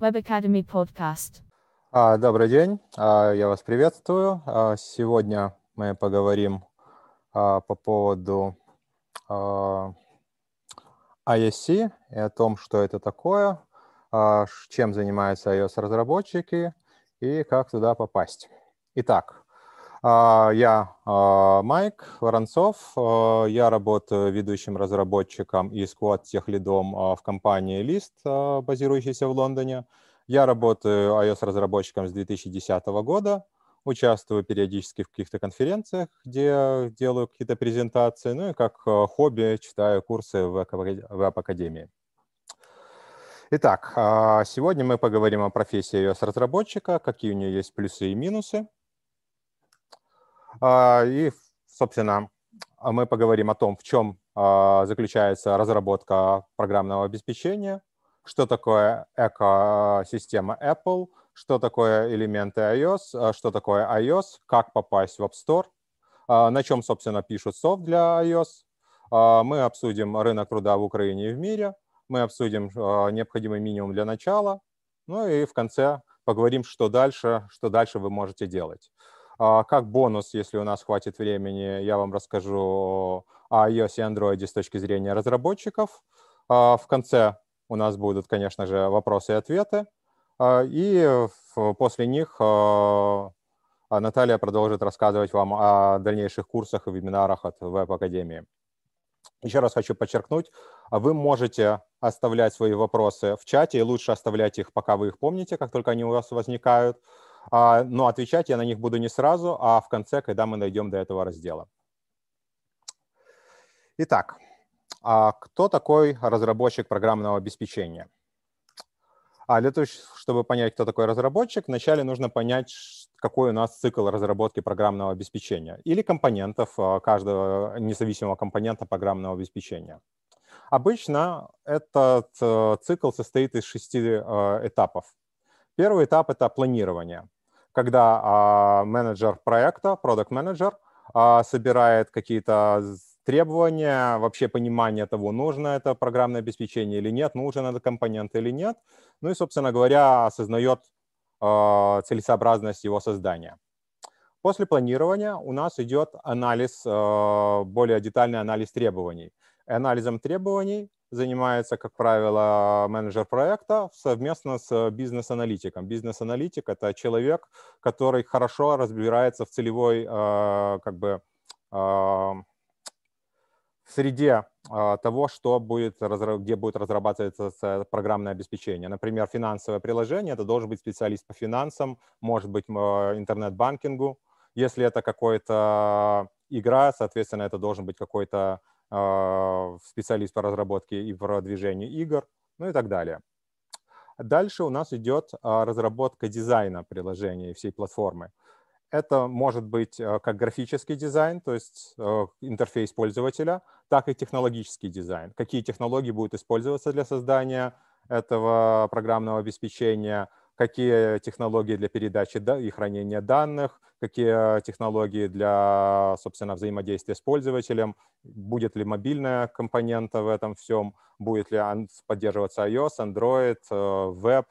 Web Academy Podcast. А, Добрый день, А, я вас приветствую. А, Сегодня мы поговорим по поводу ISC и о том, что это такое, чем занимаются iOS-разработчики и как туда попасть. Итак, я а, Майк Воронцов, а, я работаю ведущим разработчиком и сквад-техлидом а, в компании List, а, базирующейся в Лондоне. Я работаю iOS-разработчиком с 2010 года, участвую периодически в каких-то конференциях, где делаю какие-то презентации, ну и как хобби читаю курсы в Веб-академии. Итак, а, сегодня мы поговорим о профессии iOS-разработчика, какие у нее есть плюсы и минусы. А, И, собственно, а мы поговорим о том, в чем а, заключается разработка программного обеспечения, что такое экосистема Apple, что такое элементы iOS, что такое iOS, как попасть в App Store, на чем, собственно, пишут софт для iOS. Мы обсудим рынок труда в Украине и в мире, мы обсудим необходимый минимум для начала, ну и в конце поговорим, что дальше, что дальше вы можете делать. А, Как бонус, если у нас хватит времени, я вам расскажу о iOS и Android с точки зрения разработчиков. А, В конце у нас будут, конечно же, вопросы и ответы. А, И после них Наталья продолжит рассказывать вам о дальнейших курсах и вебинарах от Веб-академии. Еще раз хочу подчеркнуть, вы можете оставлять свои вопросы в чате, и лучше оставлять их, пока вы их помните, как только они у вас возникают. А, Но отвечать я на них буду не сразу, а в конце, когда мы дойдем до этого раздела. Итак, а кто такой разработчик программного обеспечения? А для того, чтобы понять, кто такой разработчик, вначале нужно понять, какой у нас цикл разработки программного обеспечения или компонентов а, каждого независимого компонента программного обеспечения. Обычно этот э, цикл состоит из шести э, этапов. Первый этап – это планирование, когда а, менеджер проекта, продукт менеджер собирает какие-то требования, вообще понимание того, нужно это программное обеспечение или нет, нужен этот компонент или нет, ну и, собственно говоря, осознает э, целесообразность его создания. После планирования у нас идет анализ, э, более детальный анализ требований. Анализом требований занимается, как правило, менеджер проекта совместно с бизнес-аналитиком. Бизнес-аналитик – это человек, который хорошо разбирается в целевой, э, как бы, э, в среде того, что будет, где будет разрабатываться программное обеспечение. Например, финансовое приложение, это должен быть специалист по финансам, может быть, э, интернет-банкингу. Если это какая-то игра, соответственно, это должен быть какой-то специалист по разработке и продвижению игр, ну и так далее. Дальше у нас идет а, разработка дизайна приложения и всей платформы. Это может быть э, как графический дизайн, то есть интерфейс пользователя, так и технологический дизайн. Какие технологии будут использоваться для создания этого программного обеспечения, какие технологии для передачи да- и хранения данных, какие технологии для, собственно, взаимодействия с пользователем, будет ли мобильная компонента в этом всем, будет ли поддерживаться iOS, Android, э, веб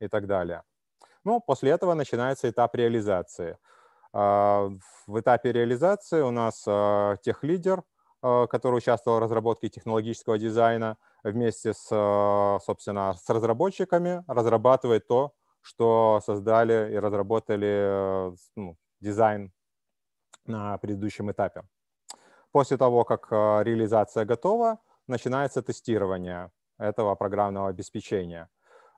и так далее. Ну, после этого начинается этап реализации. А, В этапе реализации у нас а, техлидер, а, который участвовал в разработке технологического дизайна, вместе с, а, собственно, с разработчиками разрабатывает то, что создали и разработали э, ну, дизайн на предыдущем этапе. После того, как а, реализация готова, начинается тестирование этого программного обеспечения.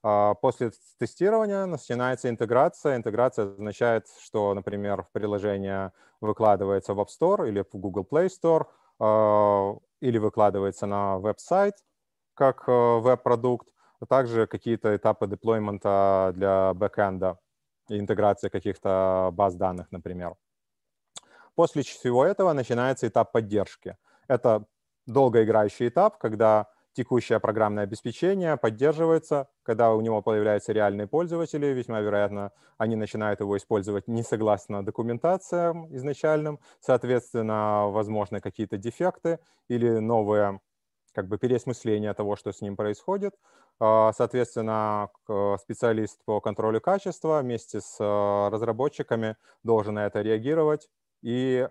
А, После тестирования начинается интеграция. Интеграция означает, что, например, приложение выкладывается в App Store или в Google Play Store, или выкладывается на веб-сайт как э, веб-продукт, а также какие-то этапы деплоймента для бэкэнда и интеграции каких-то баз данных, например. После всего этого начинается этап поддержки. Это долгоиграющий этап, когда текущее программное обеспечение поддерживается, когда у него появляются реальные пользователи, весьма вероятно, они начинают его использовать не согласно документациям изначальным, соответственно, возможны какие-то дефекты или новые как бы переосмысление того, что с ним происходит. Соответственно, специалист по контролю качества вместе с разработчиками должен на это реагировать и,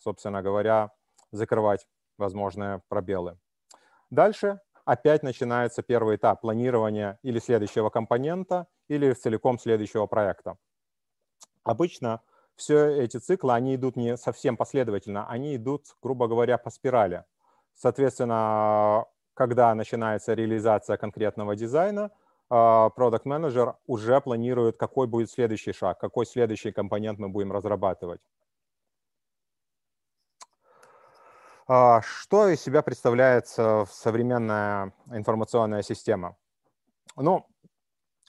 собственно говоря, закрывать возможные пробелы. Дальше опять начинается первый этап планирования или следующего компонента, или целиком следующего проекта. Обычно все эти циклы, они идут не совсем последовательно, они идут, грубо говоря, по спирали. Соответственно, когда начинается реализация конкретного дизайна, продукт а, менеджер уже планирует, какой будет следующий шаг, какой следующий компонент мы будем разрабатывать. А, что из себя представляет современная информационная система? Ну,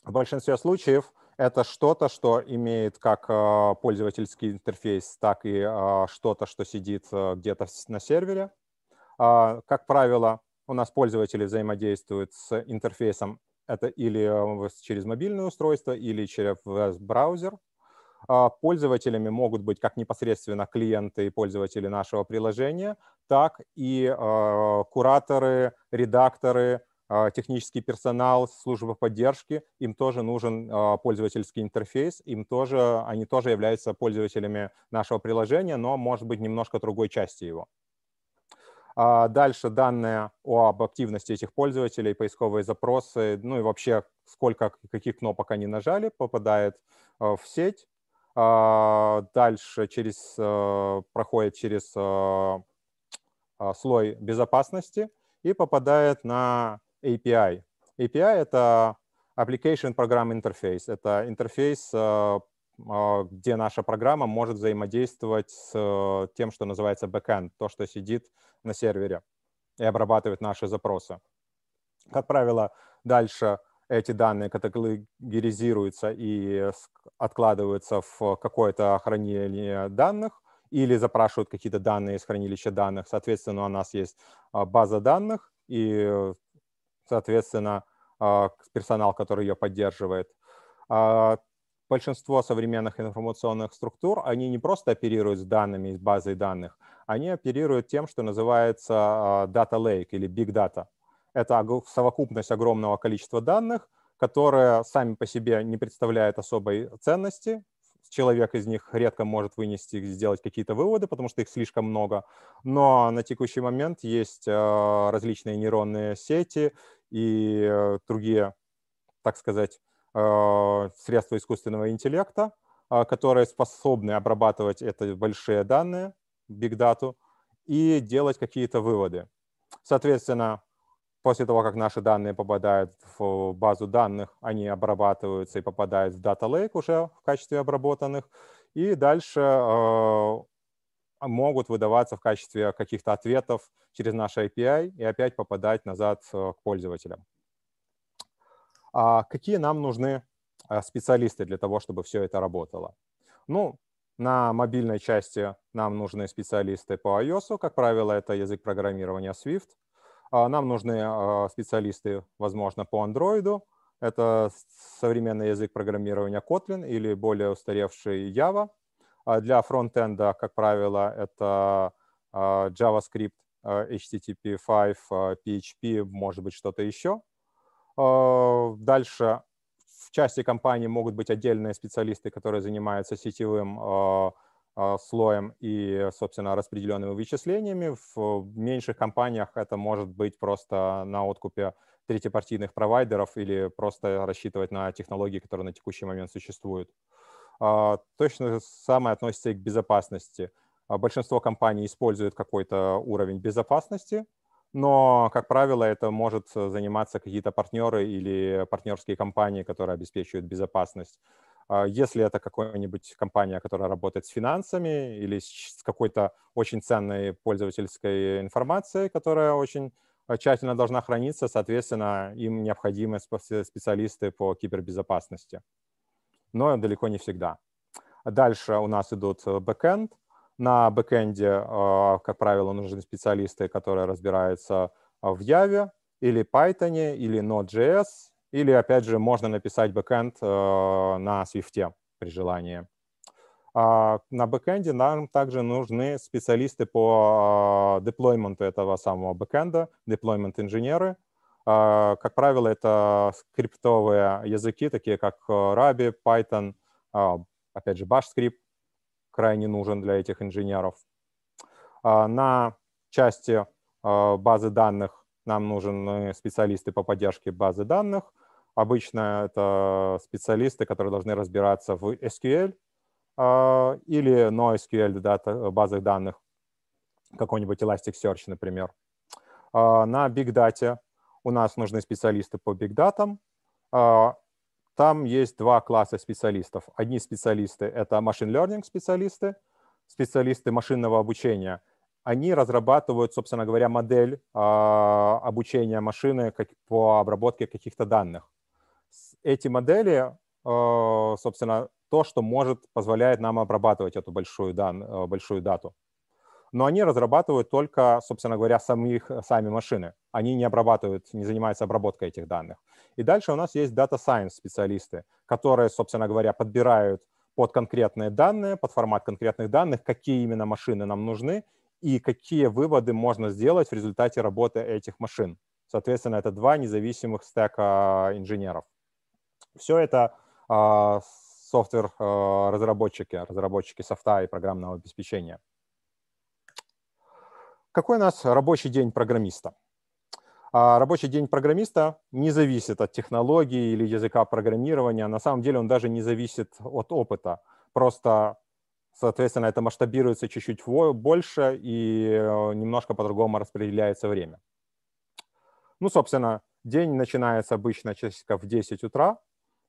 в большинстве случаев это что-то, что имеет как а, пользовательский интерфейс, так и а, что-то, что сидит где-то на сервере. Как правило, у нас пользователи взаимодействуют с интерфейсом это или через мобильное устройство, или через веб-браузер. А, пользователями могут быть как непосредственно клиенты и пользователи нашего приложения, так и а, кураторы, редакторы, а, технический персонал, служба поддержки, им тоже нужен пользовательский интерфейс, им тоже, они тоже являются пользователями нашего приложения, но, может быть, немножко другой части его. Дальше данные об активности этих пользователей, поисковые запросы, ну и вообще сколько, каких кнопок они нажали, попадает в сеть. А, дальше через, э, проходит через э, а, слой безопасности и попадает на API. API — это Application Program Interface. Это интерфейс, э, а, где наша программа может взаимодействовать с тем, что называется backend, то, что сидит на сервере и обрабатывает наши запросы. Как правило, дальше эти данные категоризируются и откладываются в какое-то хранилище данных или запрашивают какие-то данные из хранилища данных. Соответственно, у нас есть а, база данных и, соответственно, а, персонал, который ее поддерживает. А, большинство современных информационных структур, они не просто оперируют с данными из базы данных, они оперируют тем, что называется data lake или big data – это совокупность огромного количества данных, которые сами по себе не представляют особой ценности. Человек из них редко может вынести, сделать какие-то выводы, потому что их слишком много. Но на текущий момент есть э, различные нейронные сети и э, другие, так сказать, средства искусственного интеллекта, которые способны обрабатывать это большие данные, big data, и делать какие-то выводы. Соответственно, После того, как наши данные попадают в базу данных, они обрабатываются и попадают в Data Lake уже в качестве обработанных, и дальше э, могут выдаваться в качестве каких-то ответов через наш API и опять попадать назад э, к пользователям. А какие нам нужны э, специалисты для того, чтобы все это работало? Ну, на мобильной части нам нужны специалисты по iOS, как правило, это язык программирования Swift – а, нам нужны а, специалисты, возможно, по Android. Это современный язык программирования Kotlin или более устаревший Java. А для фронтенда, как правило, это JavaScript, HTTP5, PHP, может быть, что-то еще. Дальше в части компании могут быть отдельные специалисты, которые занимаются сетевым а, слоем и, собственно, распределенными вычислениями. В меньших компаниях это может быть просто на откупе третьепартийных провайдеров или просто рассчитывать на технологии, которые на текущий момент существуют. Точно самое относится и к безопасности. Большинство компаний используют какой-то уровень безопасности, но, как правило, это может заниматься какие-то партнеры или партнерские компании, которые обеспечивают безопасность. А если это какая-нибудь компания, которая работает с финансами или с какой-то очень ценной пользовательской информацией, которая очень а, тщательно должна храниться, соответственно, им необходимы специалисты по кибербезопасности. Но далеко не всегда. Дальше у нас идут э, бэкэнд. На бэкэнде, а, как правило, нужны специалисты, которые разбираются в Java или Python или Node.js, или, опять же, можно написать бэкэнд э, на Swift при желании. А на бэкэнде нам также нужны специалисты по деплойменту этого самого бэкэнда, деплоймент-инженеры. Как правило, это скриптовые языки, такие как Ruby, Python, опять же, Bash скрипт крайне нужен для этих инженеров. На части базы данных нам нужны специалисты по поддержке базы данных. Обычно это специалисты, которые должны разбираться в SQL а, или NoSQL дата, базах данных, какой-нибудь Elasticsearch, например. А, на Big Data у нас нужны специалисты по Big Data. А, там есть два класса специалистов. Одни специалисты — это machine learning специалисты, специалисты машинного обучения. Они разрабатывают, собственно говоря, модель обучения машины по обработке каких-то данных. Эти модели, собственно, то, что может, позволяет нам обрабатывать эту большую, дан, э, большую дату. Но они разрабатывают только, собственно говоря, самих, сами машины. Они не обрабатывают, не занимаются обработкой этих данных. И дальше у нас есть Data Science специалисты, которые, собственно говоря, подбирают под конкретные данные, под формат конкретных данных, какие именно машины нам нужны и какие выводы можно сделать в результате работы этих машин. Соответственно, это два независимых стека инженеров. Все это а, софтвер-разработчики, разработчики софта и программного обеспечения. Какой у нас рабочий день программиста? А рабочий день программиста не зависит от технологии или языка программирования. На самом деле он даже не зависит от опыта. Просто, соответственно, это масштабируется чуть-чуть больше и э, немножко по-другому распределяется время. Ну, собственно, день начинается обычно часиков в 10 утра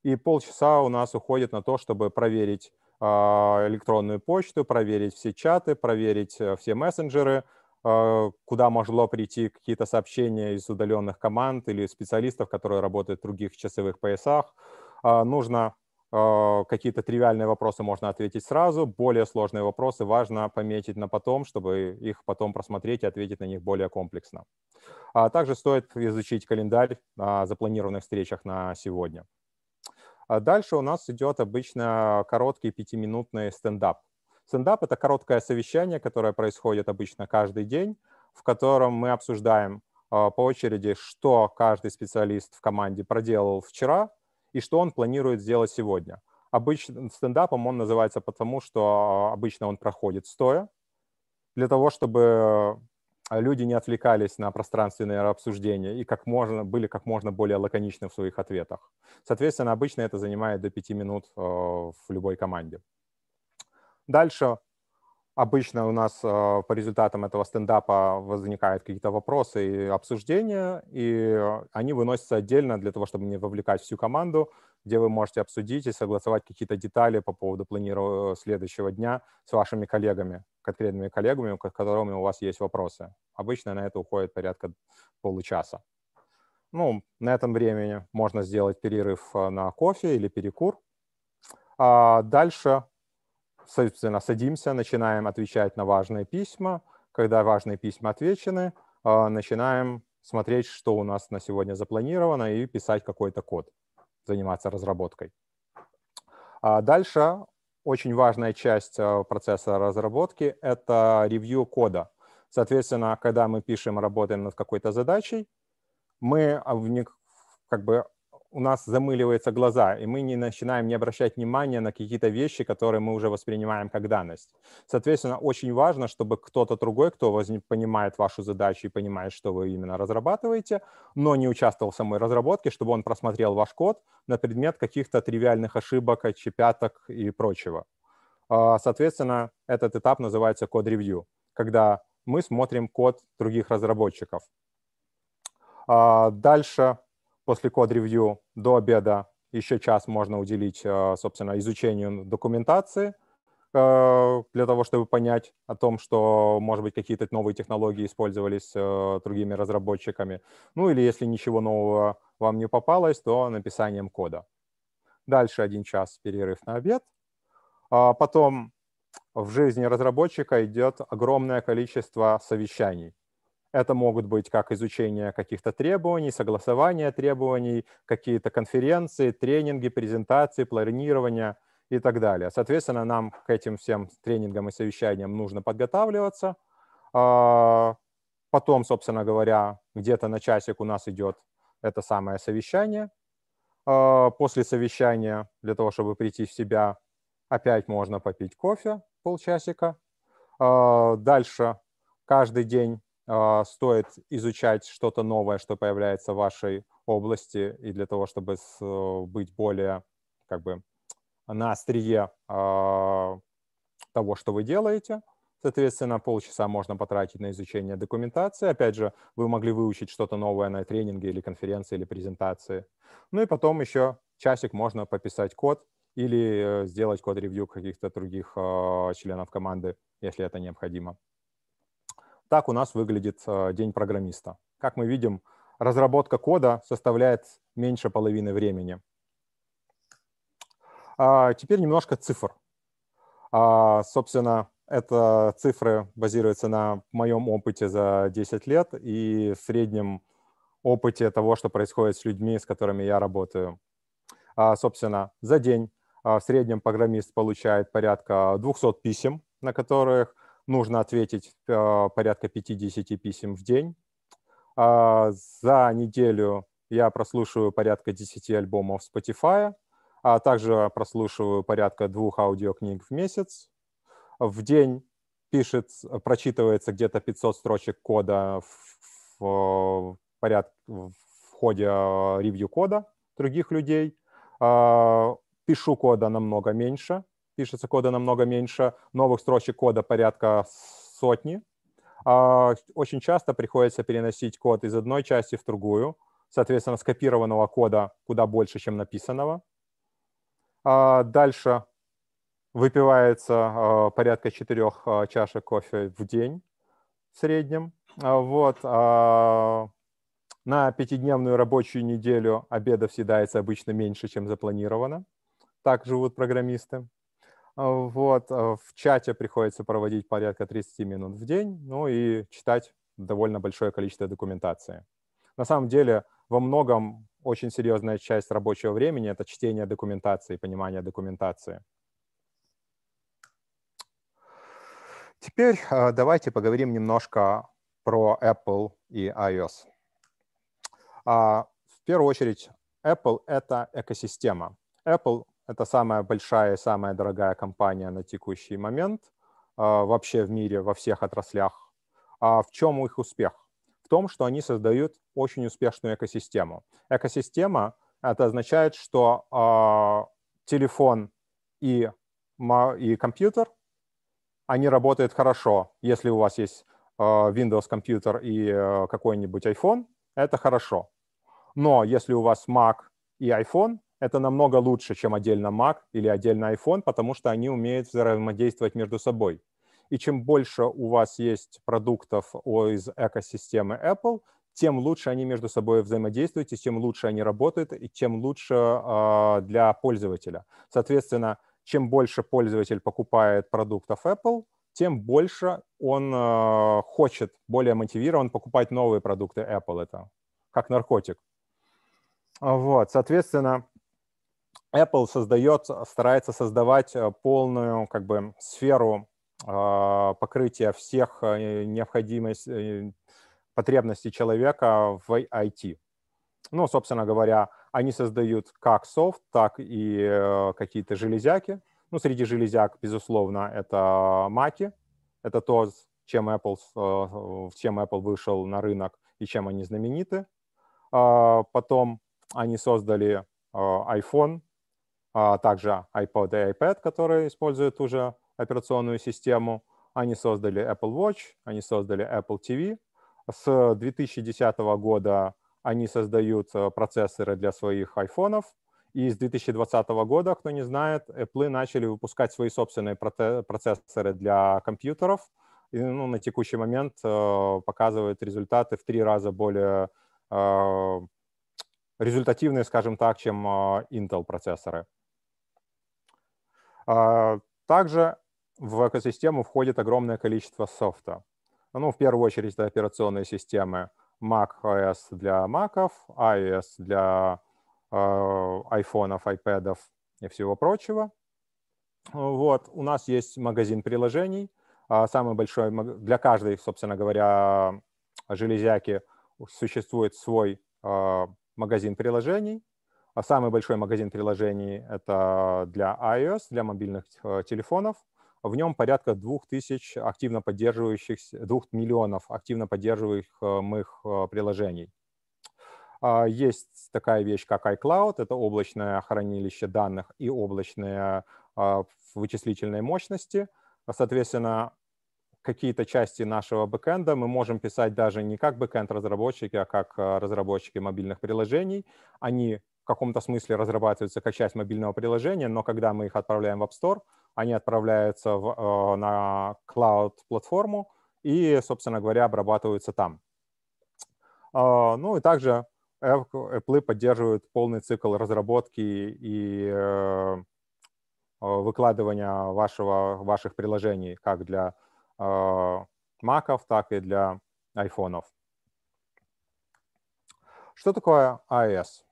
и полчаса у нас уходит на то, чтобы проверить а, электронную почту, проверить все чаты, проверить э, все мессенджеры, куда могло прийти какие-то сообщения из удаленных команд или специалистов, которые работают в других часовых поясах. А, нужно какие-то тривиальные вопросы можно ответить сразу, более сложные вопросы важно пометить на потом, чтобы их потом просмотреть и ответить на них более комплексно. Также стоит изучить календарь о запланированных встречах на сегодня. А дальше у нас идет обычно короткий пятиминутный стендап. Стендап — это короткое совещание, которое происходит обычно каждый день, в котором мы обсуждаем а, по очереди, что каждый специалист в команде проделал вчера и что он планирует сделать сегодня. Обычно стендапом он называется потому, что а, обычно он проходит стоя, для того, чтобы а люди не отвлекались на пространственные обсуждения и как можно, были как можно более лаконичны в своих ответах. Соответственно, обычно это занимает до пяти минут в любой команде. Дальше обычно у нас э, по результатам этого стендапа возникают какие-то вопросы и обсуждения, и они выносятся отдельно для того, чтобы не вовлекать всю команду, где вы можете обсудить и согласовать какие-то детали по поводу планирования следующего дня с вашими коллегами конкретными коллегами, с которыми у вас есть вопросы. Обычно на это уходит порядка получаса. Ну, на этом времени можно сделать перерыв э, на кофе или перекур. А дальше, собственно, садимся, начинаем отвечать на важные письма. Когда важные письма отвечены, э, начинаем смотреть, что у нас на сегодня запланировано, и писать какой-то код, заниматься разработкой. А дальше очень важная часть э, процесса разработки — это ревью кода. Соответственно, когда мы пишем, работаем над какой-то задачей, мы как бы у нас замыливаются глаза, и мы не начинаем не обращать внимания на какие-то вещи, которые мы уже воспринимаем как данность. Соответственно, очень важно, чтобы кто-то другой, кто понимает вашу задачу и понимает, что вы именно разрабатываете, но не участвовал в самой разработке, чтобы он просмотрел ваш код на предмет каких-то тривиальных ошибок, отчепяток и прочего. А, соответственно, этот этап называется код-ревью, когда мы смотрим код других разработчиков. А, дальше после код-ревью до обеда еще час можно уделить, э, собственно, изучению документации э, для того, чтобы понять о том, что, может быть, какие-то новые технологии использовались э, другими разработчиками. Ну или если ничего нового вам не попалось, то написанием кода. Дальше один час перерыв на обед. А потом в жизни разработчика идет огромное количество совещаний. Это могут быть как изучение каких-то требований, согласование требований, какие-то конференции, тренинги, презентации, планирование и так далее. Соответственно, нам к этим всем тренингам и совещаниям нужно подготавливаться. А, потом, собственно говоря, где-то на часик у нас идет это самое совещание. А, после совещания, для того, чтобы прийти в себя, опять можно попить кофе полчасика. А, дальше каждый день стоит изучать что-то новое, что появляется в вашей области, и для того, чтобы быть более как бы на острие а, того, что вы делаете. Соответственно, полчаса можно потратить на изучение документации. Опять же, вы могли выучить что-то новое на тренинге или конференции или презентации. Ну и потом еще часик можно пописать код или э, сделать код-ревью каких-то других э, членов команды, если это необходимо. Так у нас выглядит э, день программиста. Как мы видим, разработка кода составляет меньше половины времени. А теперь немножко цифр. А, собственно, это цифры базируются на моем опыте за 10 лет и в среднем опыте того, что происходит с людьми, с которыми я работаю. А, собственно, за день в среднем программист получает порядка 200 писем, на которых нужно ответить а, порядка 50 писем в день. А, за неделю я прослушиваю порядка 10 альбомов Spotify, а также прослушиваю порядка двух аудиокниг в месяц. В день пишет, прочитывается где-то 500 строчек кода в, в, поряд, в ходе а, ревью кода других людей. А, пишу кода намного меньше, пишется кода намного меньше, новых строчек кода порядка сотни. А, очень часто приходится переносить код из одной части в другую, соответственно, скопированного кода куда больше, чем написанного. А дальше выпивается а, порядка четырех чашек кофе в день в среднем. Вот. На пятидневную рабочую неделю обедов съедается обычно меньше, чем запланировано. Так живут программисты. Вот. В чате приходится проводить порядка 30 минут в день, ну и читать довольно большое количество документации. На самом деле, во многом очень серьезная часть рабочего времени — это чтение документации, понимание документации. Теперь э, давайте поговорим немножко про Apple и iOS. А, в первую очередь, Apple — это экосистема. Apple — это самая большая и самая дорогая компания на текущий момент э, вообще в мире, во всех отраслях. А в чем их успех? том, что они создают очень успешную экосистему. Экосистема — это означает, что э, телефон и, и компьютер, они работают хорошо. Если у вас есть э, Windows компьютер и э, какой-нибудь iPhone, это хорошо. Но если у вас Mac и iPhone, это намного лучше, чем отдельно Mac или отдельно iPhone, потому что они умеют взаимодействовать между собой. И чем больше у вас есть продуктов из экосистемы Apple, тем лучше они между собой взаимодействуют, и тем лучше они работают, и тем лучше э, для пользователя. Соответственно, чем больше пользователь покупает продуктов Apple, тем больше он э, хочет, более мотивирован покупать новые продукты Apple. Это как наркотик. Вот, соответственно, Apple создает, старается создавать э, полную как бы сферу а, покрытие всех э, необходимых э, потребностей человека в IT. Ну, собственно говоря, они создают как софт, так и какие-то железяки. Ну, среди железяк, безусловно, это Маки. Это то, чем Apple, чем Apple вышел на рынок и чем они знамениты. А, потом они создали iPhone, а также iPod и iPad, которые используют уже операционную систему. Они создали Apple Watch, они создали Apple TV. С 2010 года они создают э, процессоры для своих айфонов. И с 2020 года, кто не знает, Apple начали выпускать свои собственные процессоры для компьютеров. И ну, на текущий момент э, показывают результаты в три раза более э, результативные, скажем так, чем э, Intel процессоры. Э, также в экосистему входит огромное количество софта. Ну, в первую очередь, это операционные системы Mac OS для Mac, iOS для э, айфонов, iPad и всего прочего. Вот, у нас есть магазин приложений, а, самый большой, для каждой, собственно говоря, железяки существует свой а, магазин приложений. А самый большой магазин приложений — это для iOS, для мобильных э, телефонов. В нем порядка 2000 активно поддерживающих, 2 миллионов активно поддерживаемых э, приложений. Есть такая вещь, как iCloud, это облачное хранилище данных и облачная вычислительной мощности. Соответственно, какие-то части нашего бэкэнда мы можем писать даже не как бэкэнд-разработчики, а как э, разработчики мобильных приложений. Они каком-то смысле разрабатываются как часть мобильного приложения, но когда мы их отправляем в App Store, они отправляются в, э, на cloud-платформу и, собственно говоря, обрабатываются там. Э, ну и также Apple поддерживают полный цикл разработки и выкладывания вашего, ваших приложений как для Маков, так и для айфонов. Что такое iOS?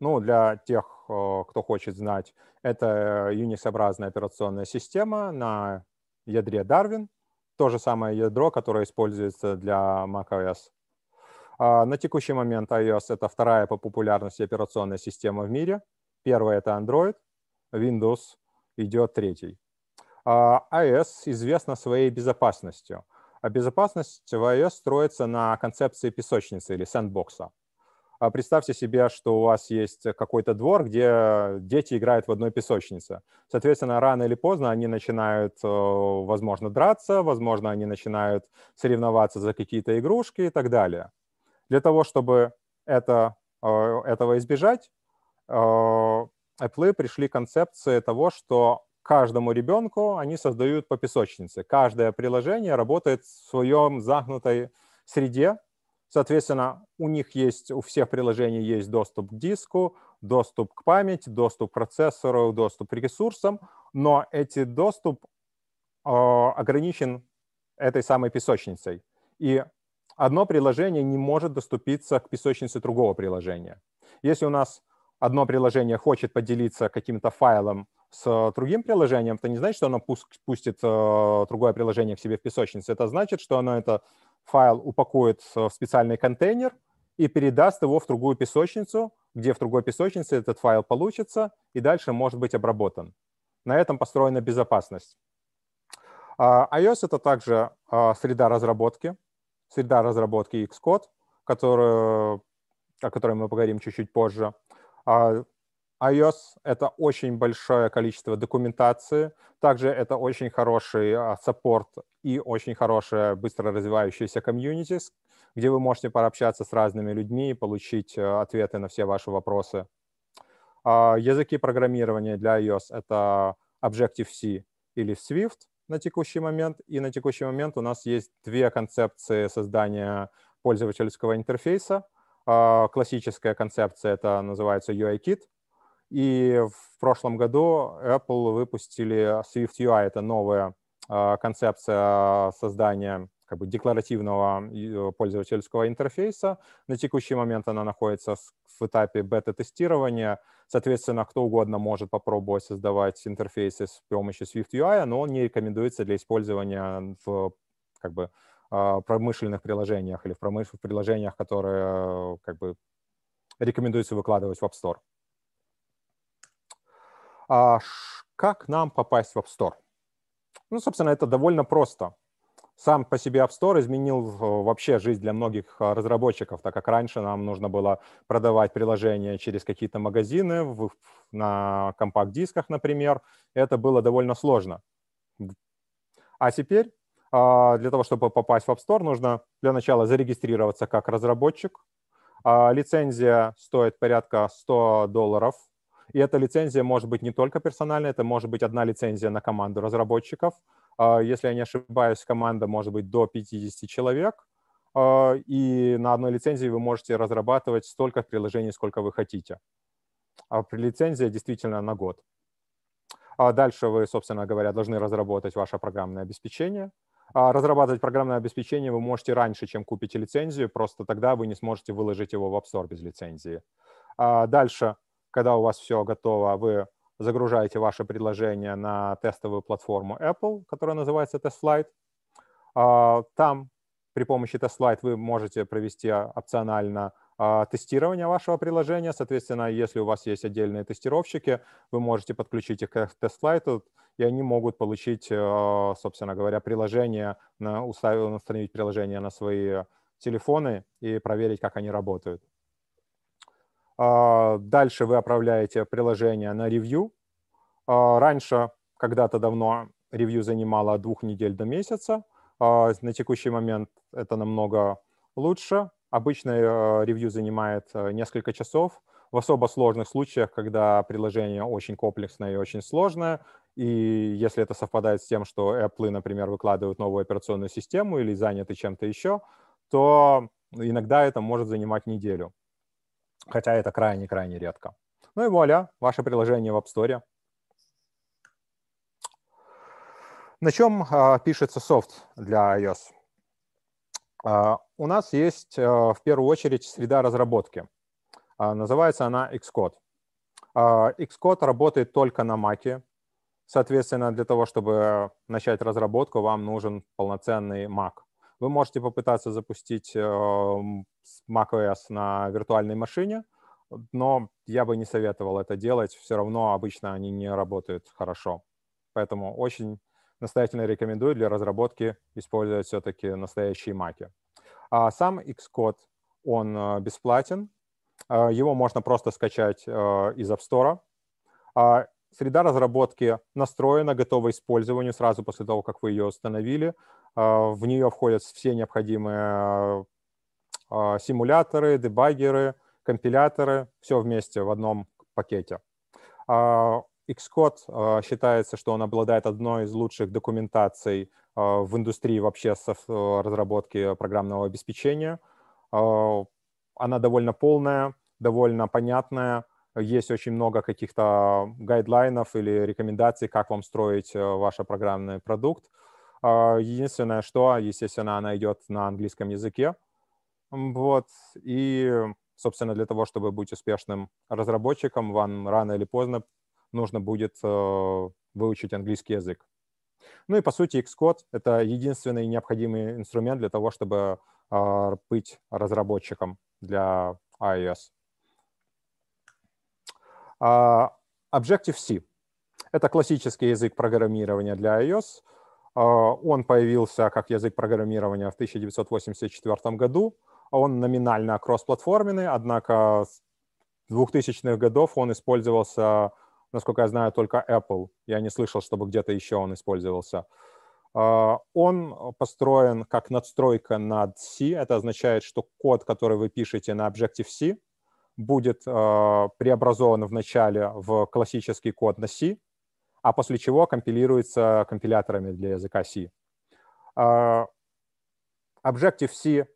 Ну, для тех, кто хочет знать, это Unix-образная операционная система на ядре Darwin, то же самое ядро, которое используется для macOS. На текущий момент iOS — это вторая по популярности операционная система в мире. Первая — это Android, Windows идет третий. А, iOS известна своей безопасностью. А безопасность в iOS строится на концепции песочницы или сэндбокса. А представьте себе, что у вас есть какой-то двор, где дети играют в одной песочнице. Соответственно, рано или поздно они начинают, э, возможно, драться, возможно, они начинают соревноваться за какие-то игрушки и так далее. Для того, чтобы это, э, этого избежать, э, Apple пришли к концепции того, что каждому ребенку они создают по песочнице. Каждое приложение работает в своем загнутой среде. Соответственно, у них есть, у всех приложений есть доступ к диску, доступ к памяти, доступ к процессору, доступ к ресурсам, но эти доступ э, ограничен этой самой песочницей. И одно приложение не может доступиться к песочнице другого приложения. Если у нас одно приложение хочет поделиться каким-то файлом с другим приложением, это не значит, что оно пустит э, другое приложение к себе в песочницу. Это значит, что оно это файл упакует в специальный контейнер и передаст его в другую песочницу, где в другой песочнице этот файл получится и дальше может быть обработан. На этом построена безопасность. Uh, iOS — это также uh, среда разработки, среда разработки Xcode, которую, о которой мы поговорим чуть-чуть позже. IOS — это очень большое количество документации, также это очень хороший а, саппорт и очень хорошая быстро развивающаяся комьюнити, где вы можете пообщаться с разными людьми и получить э, ответы на все ваши вопросы. А, языки программирования для iOS — это Objective-C или Swift на текущий момент. И на текущий момент у нас есть две концепции создания пользовательского интерфейса. А, классическая концепция — это называется UI-Kit — и в прошлом году Apple выпустили Swift UI, это новая а, концепция создания как бы декларативного э, пользовательского интерфейса. На текущий момент она находится в этапе бета-тестирования. Соответственно, кто угодно может попробовать создавать интерфейсы с помощью Swift UI, но он не рекомендуется для использования в как бы, а, промышленных приложениях или в промышленных приложениях, которые как бы рекомендуется выкладывать в App Store. А как нам попасть в App Store? Ну, собственно, это довольно просто. Сам по себе App Store изменил вообще жизнь для многих а, разработчиков, так как раньше нам нужно было продавать приложения через какие-то магазины в, на компакт-дисках, например. Это было довольно сложно. А теперь а, для того, чтобы попасть в App Store, нужно для начала зарегистрироваться как разработчик. А, лицензия стоит порядка 100 долларов и эта лицензия может быть не только персональная, это может быть одна лицензия на команду разработчиков. А, если я не ошибаюсь, команда может быть до 50 человек. А, и на одной лицензии вы можете разрабатывать столько приложений, сколько вы хотите. А лицензия действительно на год. Дальше вы, собственно говоря, должны разработать ваше программное обеспечение. Разрабатывать программное обеспечение вы можете раньше, чем купите лицензию, просто тогда вы не сможете выложить его в App Store без лицензии. Дальше когда у вас все готово, вы загружаете ваше предложение на тестовую платформу Apple, которая называется TestFlight. А, там при помощи TestFlight вы можете провести опционально а, тестирование вашего приложения. Соответственно, если у вас есть отдельные тестировщики, вы можете подключить их к TestFlight, и они могут получить, а, собственно говоря, приложение, установить приложение на свои телефоны и проверить, как они работают. А, дальше вы отправляете приложение на ревью. А, раньше, когда-то давно, ревью занимало от двух недель до месяца. А, на текущий момент это намного лучше. Обычно ревью занимает несколько часов. В особо сложных случаях, когда приложение очень комплексное и очень сложное, и если это совпадает с тем, что Apple, например, выкладывают новую операционную систему или заняты чем-то еще, то иногда это может занимать неделю хотя это крайне-крайне редко. Ну и вуаля, ваше приложение в App Store. На чем а, пишется софт для iOS? А, у нас есть а, в первую очередь среда разработки. А, называется она Xcode. А, Xcode работает только на Mac. Соответственно, для того, чтобы начать разработку, вам нужен полноценный Mac. Вы можете попытаться запустить э, macOS на виртуальной машине, но я бы не советовал это делать. Все равно обычно они не работают хорошо. Поэтому очень настоятельно рекомендую для разработки использовать все-таки настоящие маки. А сам Xcode, он э, бесплатен. Э, его можно просто скачать из App Store. Среда разработки настроена, готова к использованию сразу после того, как вы ее установили. А, в нее входят все необходимые а, симуляторы, дебаггеры, компиляторы, все вместе в одном пакете. А, Xcode считается, что он обладает одной из лучших документаций в индустрии вообще разработки программного обеспечения. Она довольно полная, довольно понятная. Есть очень много каких-то гайдлайнов или рекомендаций, как вам строить ваш программный продукт. А, единственное, что, естественно, она идет на английском языке. Вот. И, собственно, для того, чтобы быть успешным разработчиком, вам рано или поздно нужно будет э, выучить английский язык. Ну и, по сути, Xcode — это единственный необходимый инструмент для того, чтобы а, быть разработчиком для iOS. А, Objective-C — это классический язык программирования для iOS — а, он появился как язык программирования в 1984 году. Он номинально кроссплатформенный, однако с 2000-х годов он использовался, насколько я знаю, только Apple. Я не слышал, чтобы где-то еще он использовался. А, он построен как надстройка над C. Это означает, что код, который вы пишете на Objective-C, будет а, преобразован вначале в классический код на C, а после чего компилируется компиляторами для языка C. А, Objective-C,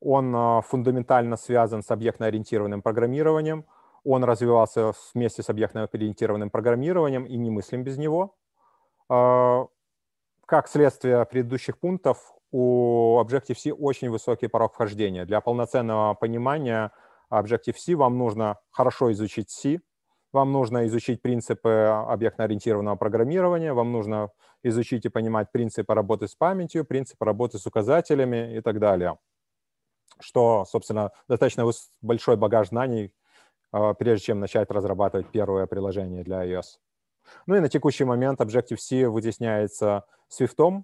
он а, фундаментально связан с объектно-ориентированным программированием. Он развивался вместе с объектно-ориентированным программированием и не мыслим без него. А, как следствие предыдущих пунктов, у Objective-C очень высокий порог вхождения. Для полноценного понимания Objective-C вам нужно хорошо изучить C, вам нужно изучить принципы объектно-ориентированного программирования, вам нужно изучить и понимать принципы работы с памятью, принципы работы с указателями и так далее. Что, собственно, достаточно большой багаж знаний, а, прежде чем начать разрабатывать первое приложение для iOS. Ну и на текущий момент Objective-C вытесняется Swift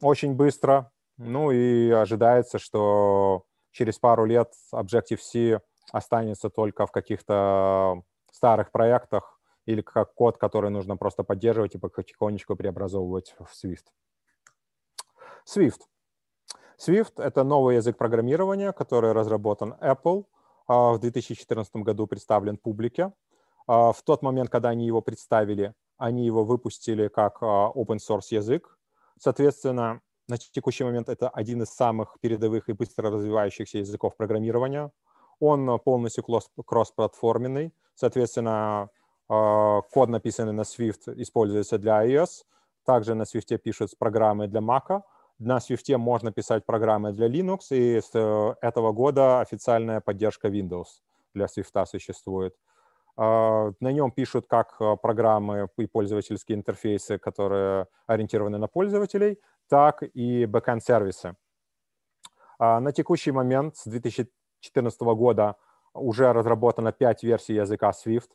очень быстро. Ну и ожидается, что через пару лет Objective-C останется только в каких-то старых проектах или как код, который нужно просто поддерживать и потихонечку преобразовывать в Swift. Swift. Swift — это новый язык программирования, который разработан Apple, а, в 2014 году представлен публике. А, в тот момент, когда они его представили, они его выпустили как а, open source язык. Соответственно, на текущий момент это один из самых передовых и быстро развивающихся языков программирования. Он полностью кросс-платформенный, Соответственно, а, код, написанный на Swift, используется для iOS. Также на Swift пишут программы для Mac. На Swift можно писать программы для Linux, и с э, этого года официальная поддержка Windows для Swift существует. На нем пишут как программы и пользовательские интерфейсы, которые ориентированы на пользователей, так и бэкэнд-сервисы. На текущий момент с 2014 года уже разработано 5 версий языка Swift.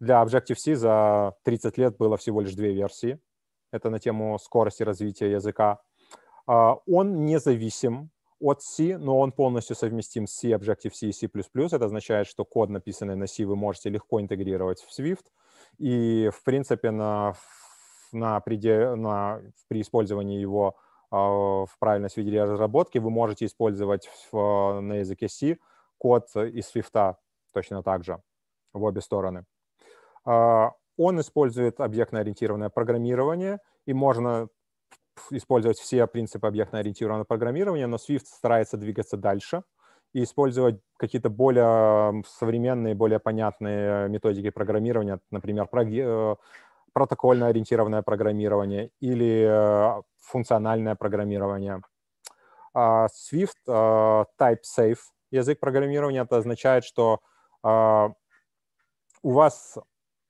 Для Objective-C за 30 лет было всего лишь две версии. Это на тему скорости развития языка. Он независим от C, но он полностью совместим с C, Objective-C и C++. Это означает, что код, написанный на C, вы можете легко интегрировать в Swift. И, в принципе, на, на, преде, на, при использовании его в правильной среде разработки вы можете использовать в, на языке C код из Swift точно так же в обе стороны. Он использует объектно-ориентированное программирование, и можно использовать все принципы объектно-ориентированного программирования, но Swift старается двигаться дальше и использовать какие-то более современные, более понятные методики программирования, например, э, протокольно-ориентированное программирование или э, функциональное программирование. А Swift э, type-safe язык программирования, это означает, что у вас,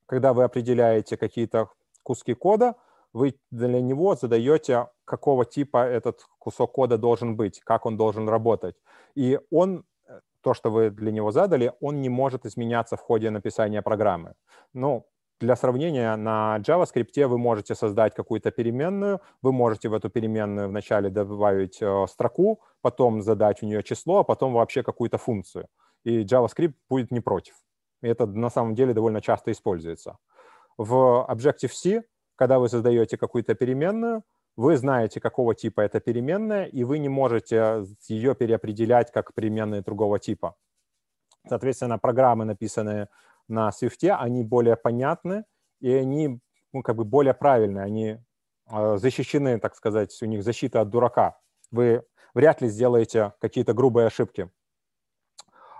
когда вы определяете какие-то куски кода, вы для него задаете, какого типа этот кусок кода должен быть, как он должен работать. И он, э, то, что вы для него задали, он не может изменяться в ходе написания программы. Ну, для сравнения, на JavaScript вы можете создать какую-то переменную, вы можете в эту переменную вначале добавить э, строку, потом задать в нее число, а потом вообще какую-то функцию. И JavaScript будет не против. И это на самом деле довольно часто используется. В Objective-C когда вы создаете какую-то переменную, вы знаете, какого типа эта переменная, и вы не можете ее переопределять как переменные другого типа. Соответственно, программы, написанные на Swift, они более понятны, и они ну, как бы более правильные, они э, защищены, так сказать, у них защита от дурака. Вы вряд ли сделаете какие-то грубые ошибки.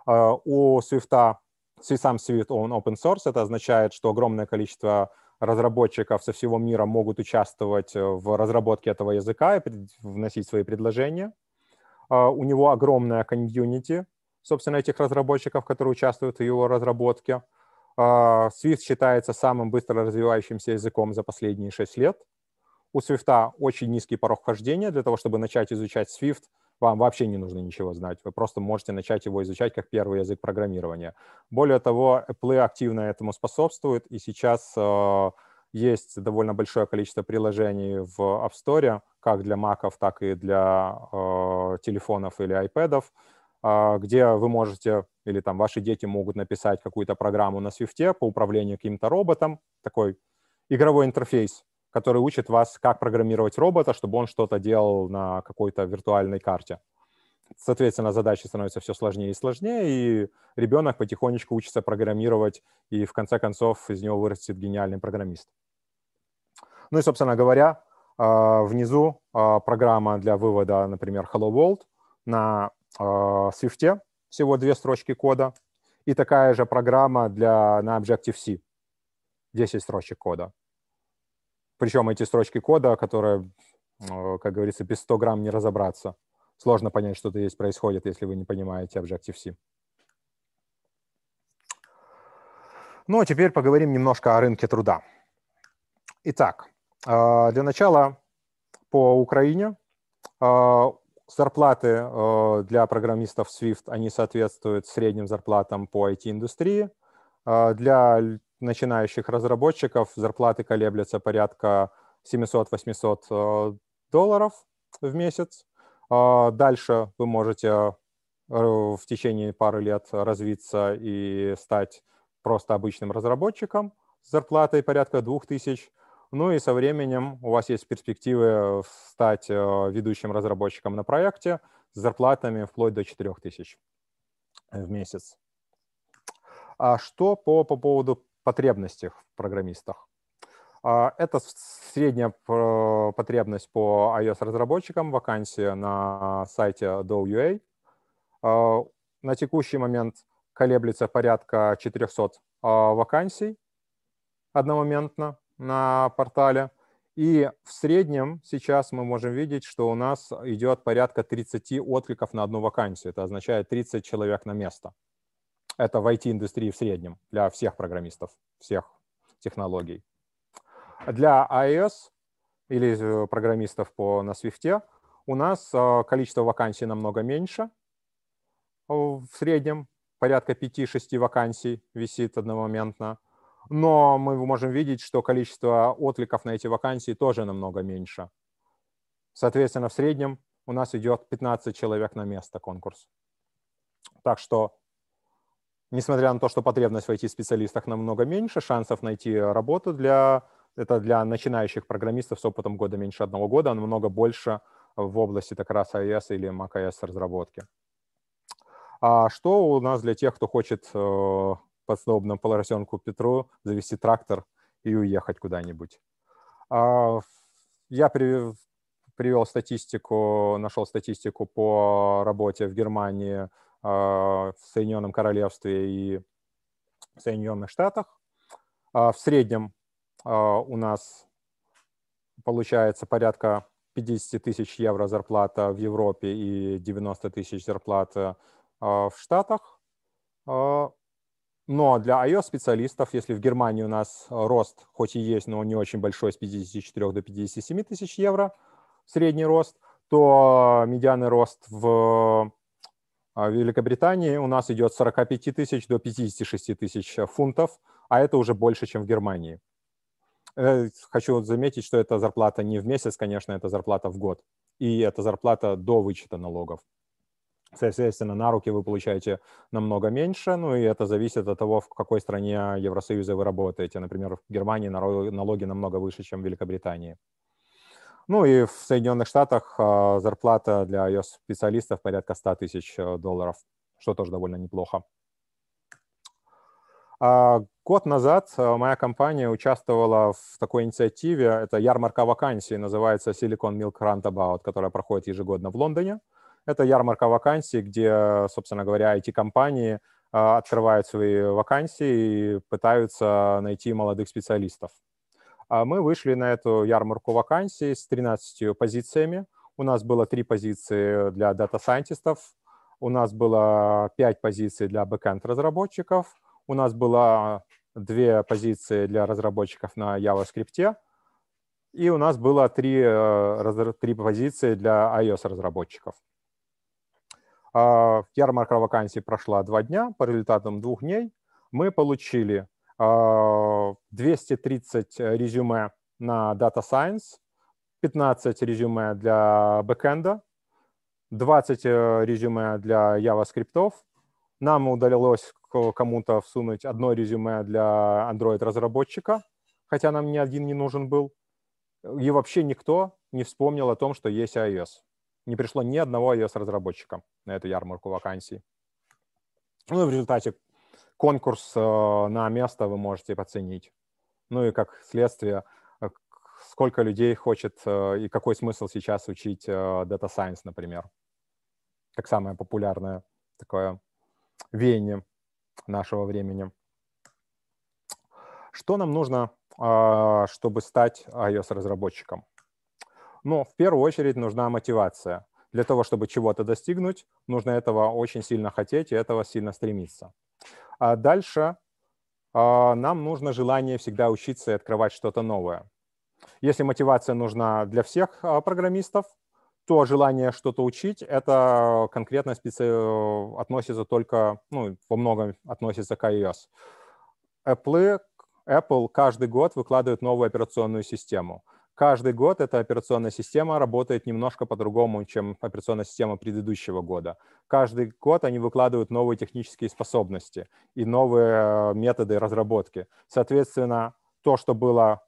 Э, у Swift, сам Swift, он open source, это означает, что огромное количество разработчиков со всего мира могут участвовать э, в разработке этого языка и вносить свои предложения. А, у него огромная комьюнити, собственно, этих разработчиков, которые участвуют в его разработке. А, Swift считается самым быстро развивающимся языком за последние 6 лет. У Swift очень низкий порог вхождения. Для того, чтобы начать изучать Swift, вам вообще не нужно ничего знать. Вы просто можете начать его изучать как первый язык программирования. Более того, Apple активно этому способствует, и сейчас э, есть довольно большое количество приложений в App Store, как для Mac, так и для э, телефонов или iPad, где вы можете, или там ваши дети могут написать какую-то программу на Swift по управлению каким-то роботом, такой игровой интерфейс, который учит вас, как программировать робота, чтобы он что-то делал на какой-то виртуальной карте. Соответственно, задачи становятся все сложнее и сложнее, и ребенок потихонечку учится программировать, и в конце концов из него вырастет гениальный программист. Ну и, собственно говоря, а, внизу а, программа для вывода, например, Hello World на а, Swift, всего две строчки кода, и такая же программа для, на Objective-C, 10 строчек кода. Причем эти строчки кода, которые, э, как говорится, без 100 грамм не разобраться. Сложно понять, что-то здесь происходит, если вы не понимаете Objective-C. Ну, а теперь поговорим немножко о рынке труда. Итак, э, для начала по Украине. Э, зарплаты для программистов Swift, они соответствуют средним зарплатам по IT-индустрии. Для начинающих разработчиков зарплаты колеблются порядка 700-800 э, долларов в месяц. Дальше вы можете э, в течение пары лет развиться и стать просто обычным разработчиком с зарплатой порядка 2000. Ну и со временем у вас есть перспективы стать э, ведущим разработчиком на проекте с зарплатами вплоть до 4000 в месяц. А что по, по поводу потребностях в программистах. А, это средняя потребность по iOS-разработчикам, вакансия на сайте Dow.ua. А, на текущий момент колеблется порядка 400 а, вакансий одномоментно на портале. И в среднем сейчас мы можем видеть, что у нас идет порядка 30 откликов на одну вакансию. Это означает 30 человек на место. Это в IT-индустрии в среднем для всех программистов, всех технологий. Для iOS или э, программистов по, на Swift у нас э, количество вакансий намного меньше. В среднем порядка 5-6 вакансий висит одномоментно. Но мы можем видеть, что количество откликов на эти вакансии тоже намного меньше. Соответственно, в среднем у нас идет 15 человек на место конкурс. Так что, несмотря на то, что потребность в IT-специалистах намного меньше, шансов найти работу для, это для начинающих программистов с опытом года меньше одного года, намного больше в области так раз iOS или macOS разработки. А что у нас для тех, кто хочет подобно поросенку Петру завести трактор и уехать куда-нибудь? А, я привел статистику, нашел статистику по работе в Германии, а, в Соединенном Королевстве и в Соединенных Штатах. А, в среднем у нас получается порядка 50 тысяч евро зарплата в Европе и 90 тысяч зарплата в Штатах. Но для iOS-специалистов, если в Германии у нас рост, хоть и есть, но он не очень большой, с 54 до 57 тысяч евро, средний рост, то медианный рост в Великобритании у нас идет с 45 тысяч до 56 тысяч фунтов, а это уже больше, чем в Германии. Э, хочу заметить, что это зарплата не в месяц, конечно, это зарплата в год. И это зарплата до вычета налогов. Соответственно, на руки вы получаете намного меньше, ну и это зависит от того, в какой стране Евросоюза вы работаете. Например, в Германии налоги намного выше, чем в Великобритании. Ну и в Соединенных Штатах а, зарплата для iOS-специалистов порядка 100 тысяч э, долларов, что тоже довольно неплохо. А, год назад э, моя компания участвовала в такой инициативе, это ярмарка вакансий, называется Silicon Milk Roundabout, которая проходит ежегодно в Лондоне. Это ярмарка вакансий, где, собственно говоря, IT-компании а, открывают свои вакансии и пытаются найти молодых специалистов. А мы вышли на эту ярмарку вакансий с 13 позициями. У нас было три позиции для дата-сайентистов, у нас было пять позиций для бэкэнд-разработчиков, у нас было две позиции для разработчиков на JavaScript, и у нас было три, э, три позиции для iOS-разработчиков. А, ярмарка вакансий прошла два дня. По результатам двух дней мы получили 230 а, резюме на Data Science, 15 резюме для бэкэнда, 20 э, резюме для JavaScript. Нам удалось кому-то всунуть одно резюме для Android-разработчика, хотя нам ни один не нужен был. И вообще никто не вспомнил о том, что есть iOS не пришло ни одного iOS-разработчика на эту ярмарку вакансий. Ну и в результате конкурс э, на место вы можете оценить. Ну и как следствие, э, сколько людей хочет э, и какой смысл сейчас учить Data Science, например. Как самое популярное такое веяние нашего времени. Что нам нужно, чтобы стать iOS-разработчиком? Но в первую очередь нужна мотивация. Для того, чтобы чего-то достигнуть, нужно этого очень сильно хотеть и этого сильно стремиться. А дальше а, нам нужно желание всегда учиться и открывать что-то новое. Если мотивация нужна для всех а, программистов, то желание что-то учить, это конкретно специ... относится только, ну, во многом относится к iOS. Apple, Apple каждый год выкладывает новую операционную систему – каждый год эта операционная система работает немножко по-другому, чем операционная система предыдущего года. Каждый год они выкладывают новые технические способности и новые э, методы разработки. Соответственно, то, что было,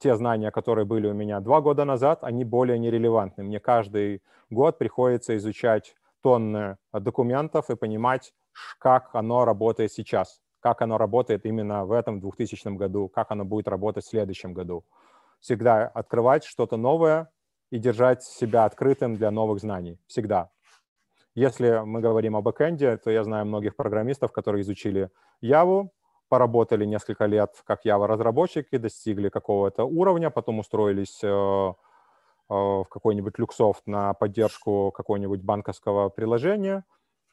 те знания, которые были у меня два года назад, они более нерелевантны. Мне каждый год приходится изучать тонны документов и понимать, как оно работает сейчас, как оно работает именно в этом 2000 году, как оно будет работать в следующем году всегда открывать что-то новое и держать себя открытым для новых знаний. Всегда. Если мы говорим о бэкэнде, то я знаю многих программистов, которые изучили Java, поработали несколько лет как Java-разработчики, достигли какого-то уровня, потом устроились э, э, в какой-нибудь Luxoft на поддержку какого-нибудь банковского приложения,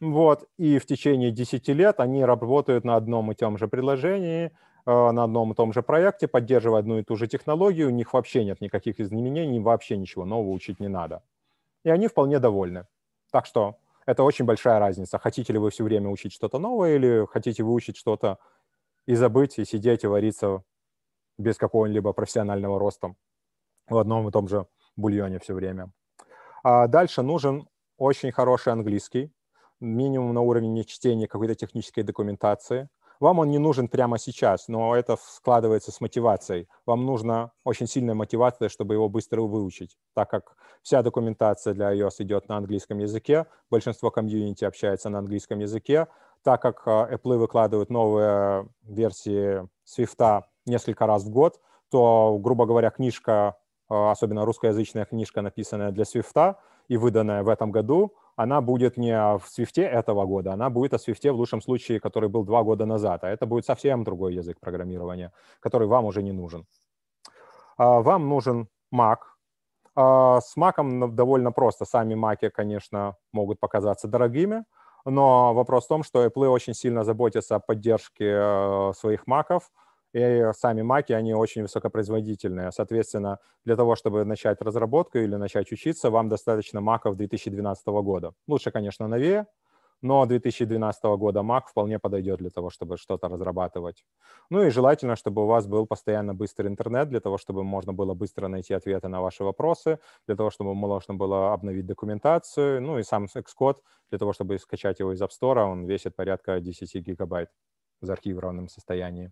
Вот, и в течение 10 лет они работают на одном и том же приложении, на одном и том же проекте, поддерживая одну и ту же технологию, у них вообще нет никаких изменений, вообще ничего нового учить не надо. И они вполне довольны. Так что это очень большая разница. Хотите ли вы все время учить что-то новое или хотите выучить что-то и забыть, и сидеть, и вариться без какого-либо профессионального роста в одном и том же бульоне все время. А дальше нужен очень хороший английский, минимум на уровне чтения какой-то технической документации. Вам он не нужен прямо сейчас, но это складывается с мотивацией. Вам нужна очень сильная мотивация, чтобы его быстро выучить, так как вся документация для iOS идет на английском языке, большинство комьюнити общается на английском языке, так как а, Apple выкладывают новые версии Swift несколько раз в год, то, грубо говоря, книжка, а, особенно русскоязычная книжка, написанная для Swift и выданная в этом году, она будет не в Свифте этого года, она будет о Свифте в лучшем случае, который был два года назад, а это будет совсем другой язык программирования, который вам уже не нужен. А, вам нужен Mac. А, с Mac довольно просто. Сами Mac, конечно, могут показаться дорогими, но вопрос в том, что Apple очень сильно заботится о поддержке э, своих маков, и сами маки, они очень высокопроизводительные. Соответственно, для того, чтобы начать разработку или начать учиться, вам достаточно маков 2012 года. Лучше, конечно, новее, но 2012 года Mac вполне подойдет для того, чтобы что-то разрабатывать. Ну и желательно, чтобы у вас был постоянно быстрый интернет, для того, чтобы можно было быстро найти ответы на ваши вопросы, для того, чтобы можно было обновить документацию, ну и сам Xcode, для того, чтобы скачать его из App Store, он весит порядка 10 гигабайт в заархивированном состоянии.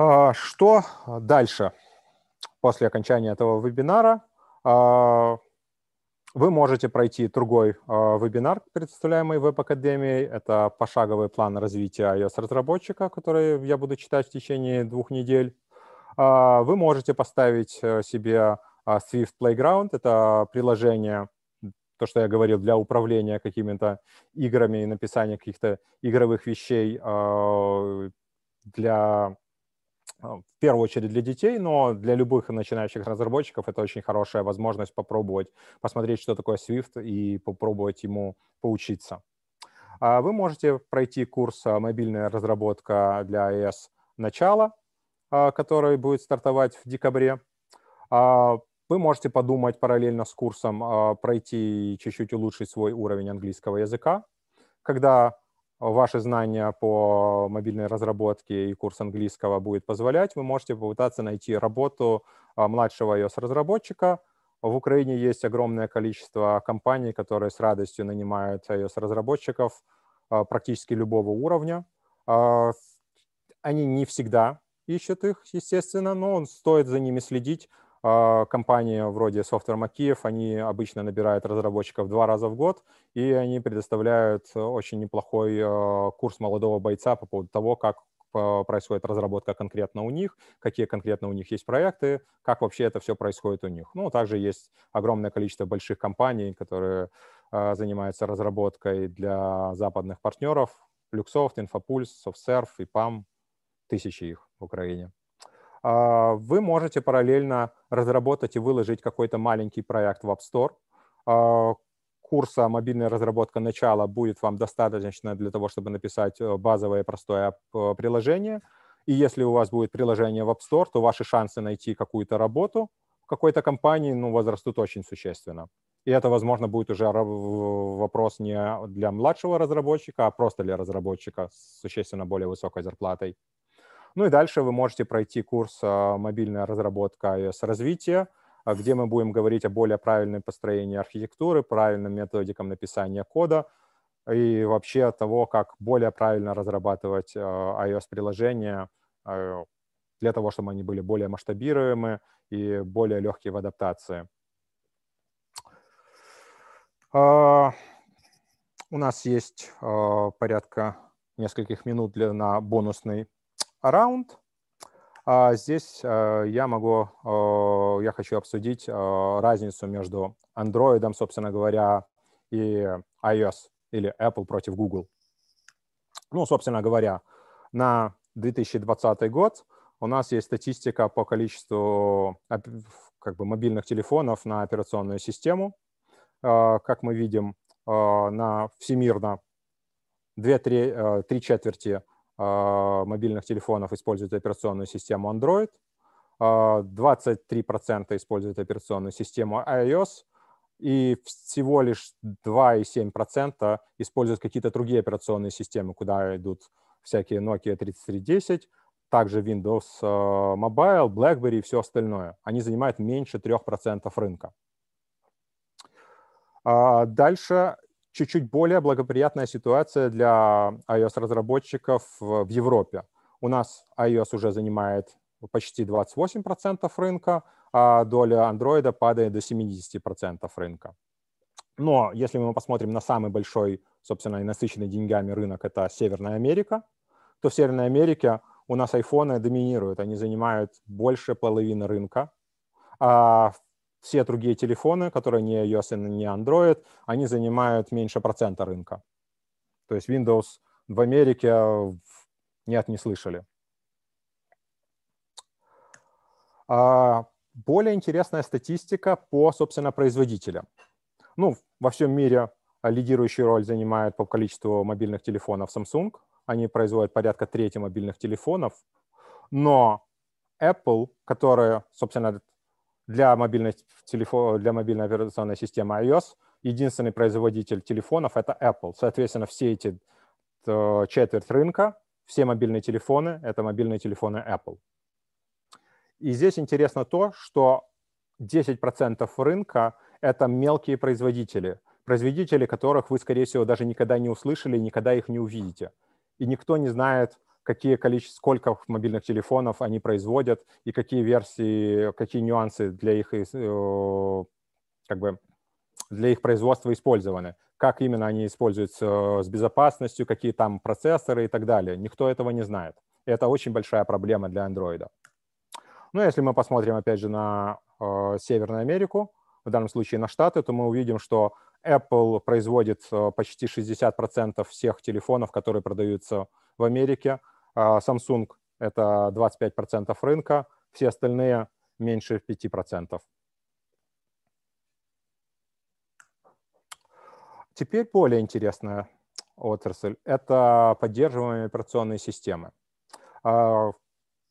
А, что дальше после окончания этого вебинара? А, вы можете пройти другой а, вебинар, представляемый Веб-академией. Это пошаговый план развития iOS-разработчика, который я буду читать в течение двух недель. Вы можете поставить э, себе Swift Playground. Это приложение, то, что я говорил, для управления какими-то играми и написания каких-то игровых вещей для в первую очередь для детей, но для любых начинающих разработчиков это очень хорошая возможность попробовать, посмотреть, что такое Swift и попробовать ему поучиться. А вы можете пройти курс а, «Мобильная разработка для iOS. Начало», который будет стартовать в декабре. Вы можете подумать параллельно с курсом пройти и чуть-чуть улучшить свой уровень английского языка. Когда ваши знания по мобильной разработке и курс английского будет позволять, вы можете попытаться найти работу а, младшего iOS-разработчика. В Украине есть огромное количество компаний, которые с радостью нанимают iOS-разработчиков а, практически любого уровня. А, они не всегда ищут их, естественно, но стоит за ними следить, компании вроде Software Макиев, они обычно набирают разработчиков два раза в год, и они предоставляют очень неплохой а, курс молодого бойца по поводу того, как происходит разработка конкретно у них, какие конкретно у них есть проекты, как вообще это все происходит у них. Ну, также есть огромное количество больших компаний, которые а, занимаются разработкой для западных партнеров, Luxoft, Infopulse, SoftServe, IPAM, тысячи их в Украине. А, вы можете параллельно разработать и выложить какой-то маленький проект в App Store. А, курса «Мобильная разработка начала» будет вам достаточно для того, чтобы написать э, базовое простое э, приложение. И если у вас будет приложение в App Store, то ваши шансы найти какую-то работу в какой-то компании ну, возрастут очень существенно. И это, возможно, будет уже вопрос не для младшего разработчика, а просто для разработчика с существенно более высокой зарплатой. Ну и дальше вы можете пройти курс а, «Мобильная разработка iOS развития», а, где мы будем говорить о более правильном построении архитектуры, правильным методикам написания кода и вообще того, как более правильно разрабатывать а, iOS-приложения для того, чтобы они были более масштабируемы и более легкие в адаптации. У нас есть порядка нескольких минут для, на бонусный Around. А здесь а, я могу, а, я хочу обсудить а, разницу между Android, собственно говоря, и iOS или Apple против Google. Ну, собственно говоря, на 2020 год у нас есть статистика по количеству как бы, мобильных телефонов на операционную систему. Как мы видим, на всемирно две, три, три четверти мобильных телефонов используют операционную систему Android, 23% используют операционную систему iOS, и всего лишь 2,7% используют какие-то другие операционные системы, куда идут всякие Nokia 3310, также Windows э, Mobile, BlackBerry и все остальное. Они занимают меньше 3% рынка. А дальше чуть-чуть более благоприятная ситуация для iOS-разработчиков в Европе. У нас iOS уже занимает почти 28% рынка, а доля Android падает до 70% рынка. Но если мы посмотрим на самый большой, собственно, и насыщенный деньгами рынок, это Северная Америка, то в Северной Америке у нас айфоны доминируют, они занимают больше половины рынка, а все другие телефоны, которые не iOS и не Android, они занимают меньше процента рынка. То есть Windows в Америке нет, не слышали. А более интересная статистика по, собственно, производителям. Ну, во всем мире лидирующую роль занимает по количеству мобильных телефонов Samsung – они производят порядка трети мобильных телефонов, но Apple, которая, собственно, для мобильной, телефон, для мобильной операционной системы iOS, единственный производитель телефонов — это Apple. Соответственно, все эти то, четверть рынка, все мобильные телефоны — это мобильные телефоны Apple. И здесь интересно то, что 10% рынка — это мелкие производители, производители которых вы, скорее всего, даже никогда не услышали, никогда их не увидите и никто не знает, какие количество, сколько мобильных телефонов они производят и какие версии, какие нюансы для их, э, как бы, для их производства использованы, как именно они используются с безопасностью, какие там процессоры и так далее. Никто этого не знает. Это очень большая проблема для Android. Ну, если мы посмотрим, опять же, на э, Северную Америку, в данном случае на Штаты, то мы увидим, что Apple производит э, почти 60% всех телефонов, которые продаются в Америке. А Samsung — это 25% рынка, все остальные меньше 5%. Теперь более интересная отрасль — это поддерживаемые операционные системы. А,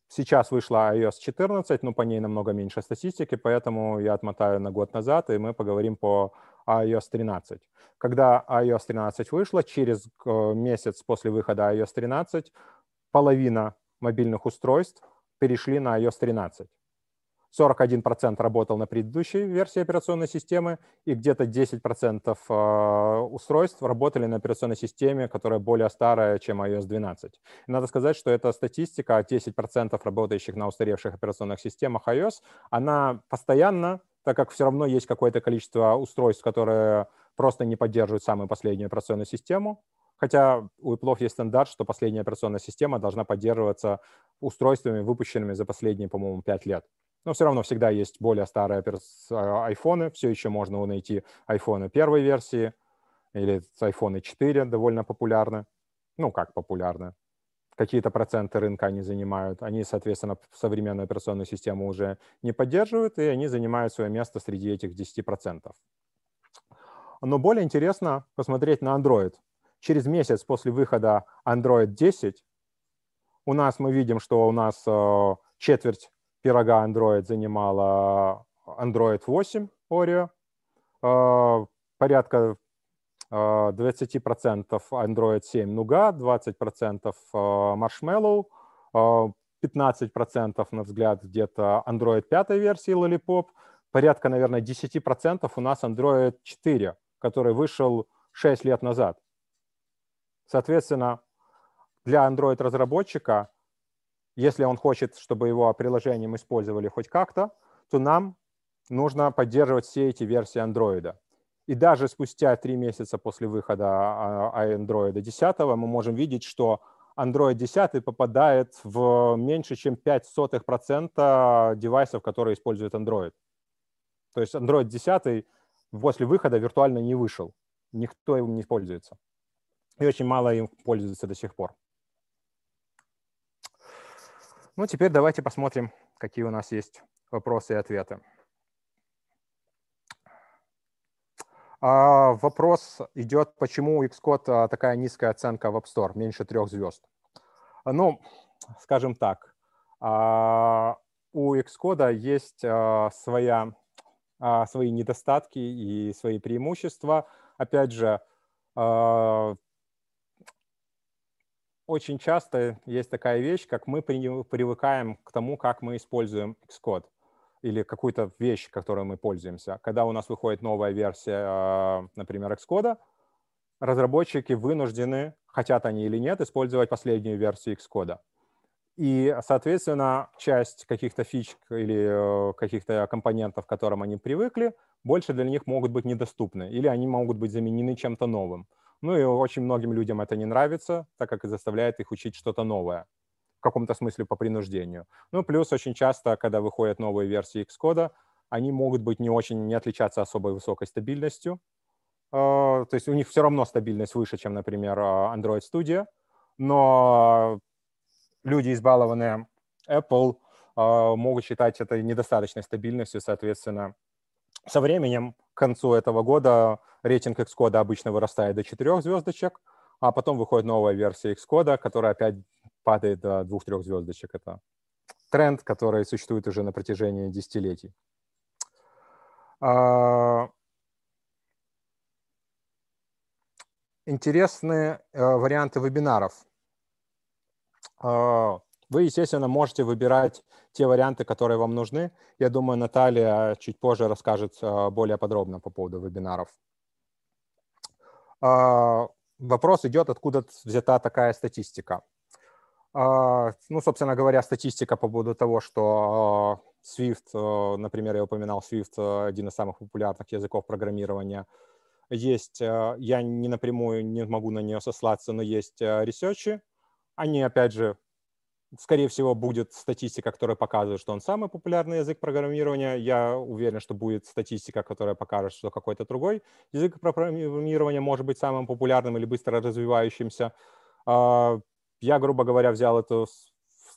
Сейчас вышла iOS 14, но по ней намного меньше статистики, поэтому я отмотаю на год назад, и мы поговорим по iOS 13. Когда iOS 13 вышла, через э, месяц после выхода iOS 13 половина мобильных устройств перешли на iOS 13. 41% работал на предыдущей версии операционной системы, и где-то 10% э, устройств работали на операционной системе, которая более старая, чем iOS 12. И надо сказать, что эта статистика, 10% работающих на устаревших операционных системах iOS, она постоянно, так как все равно есть какое-то количество устройств, которые просто не поддерживают самую последнюю операционную систему, Хотя у Apple есть стандарт, что последняя операционная система должна поддерживаться устройствами, выпущенными за последние, по-моему, 5 лет. Но все равно всегда есть более старые а, айфоны. Все еще можно найти айфоны первой версии или айфоны 4 довольно популярны. Ну, как популярны. Какие-то проценты рынка они занимают. Они, соответственно, современную операционную систему уже не поддерживают, и они занимают свое место среди этих 10%. Но более интересно посмотреть на Android. Через месяц после выхода Android 10 у нас мы видим, что у нас э, четверть пирога Android занимала Android 8 Oreo, а, порядка 20% а, Android 7 Nougat, 20% Marshmallow, 15% на взгляд где-то Android 5 версии Lollipop, порядка, наверное, 10% у нас Android 4, который вышел 6 лет назад. Соответственно, для Android-разработчика если он хочет, чтобы его приложением использовали хоть как-то, то нам нужно поддерживать все эти версии Android. И даже спустя три месяца после выхода а, а, Android 10 мы можем видеть, что Android 10 попадает в меньше, чем 0,05% девайсов, которые используют Android. То есть Android 10 после выхода виртуально не вышел. Никто им не пользуется. И очень мало им пользуется до сих пор. Ну, теперь давайте посмотрим, какие у нас есть вопросы и ответы. А вопрос идет, почему у Xcode а, такая низкая оценка в App Store, меньше трех звезд. Ну, скажем так, а, у Xcode есть а, своя, свои недостатки и свои преимущества. Опять же, очень часто есть такая вещь, как мы привыкаем к тому, как мы используем Xcode или какую-то вещь, которой мы пользуемся. Когда у нас выходит новая версия, а, например, Xcode, разработчики вынуждены, хотят они или нет, использовать последнюю версию Xcode. И, соответственно, часть каких-то фич или э, каких-то компонентов, к которым они привыкли, больше для них могут быть недоступны, или они могут быть заменены чем-то новым. Ну и очень многим людям это не нравится, так как заставляет их учить что-то новое в каком-то смысле по принуждению. Ну, плюс очень часто, когда выходят новые версии Xcode, они могут быть не очень, не отличаться особой высокой стабильностью. А, то есть у них все равно стабильность выше, чем, например, а, Android Studio, но люди, избалованные Apple, а, могут считать это недостаточной стабильностью, соответственно, со временем, к концу этого года, рейтинг Xcode обычно вырастает до 4 звездочек, а потом выходит новая версия Xcode, которая опять падает до двух-трех звездочек. Это тренд, который существует уже на протяжении десятилетий. А, интересные э, варианты вебинаров. Вы, естественно, можете выбирать те варианты, которые вам нужны. Я думаю, Наталья чуть позже расскажет э, более подробно по поводу вебинаров. А, вопрос идет, откуда взята такая статистика. А, ну, собственно говоря, статистика по поводу того, что а, Swift, э, например, я упоминал, Swift э, один из самых популярных языков программирования. Есть, э, я не напрямую не могу на нее сослаться, но есть ресерчи. Они, опять же, скорее всего, будет статистика, которая показывает, что он самый популярный язык программирования. Я уверен, что будет статистика, которая покажет, что какой-то другой язык программирования может быть самым популярным или быстро развивающимся. А, я, грубо говоря, взял эту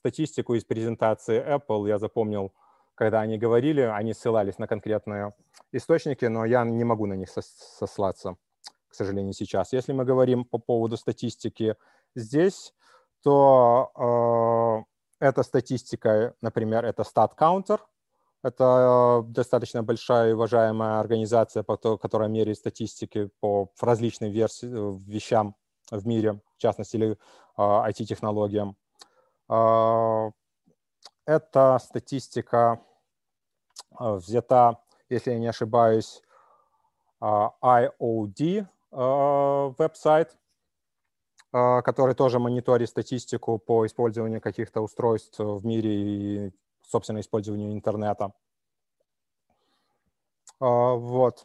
статистику из презентации Apple, я запомнил, когда они говорили, они ссылались на конкретные источники, но я не могу на них сослаться, к сожалению, сейчас. Если мы говорим по поводу статистики здесь, то э, эта статистика, например, это StatCounter, это достаточно большая и уважаемая организация, которая меряет статистики по различным верси- вещам в мире, в частности, или IT-технологиям. А, а, эта статистика а, взята, если я не ошибаюсь, IOD веб-сайт, который тоже мониторит статистику по использованию каких-то устройств в мире и, собственно, использованию интернета. Вот.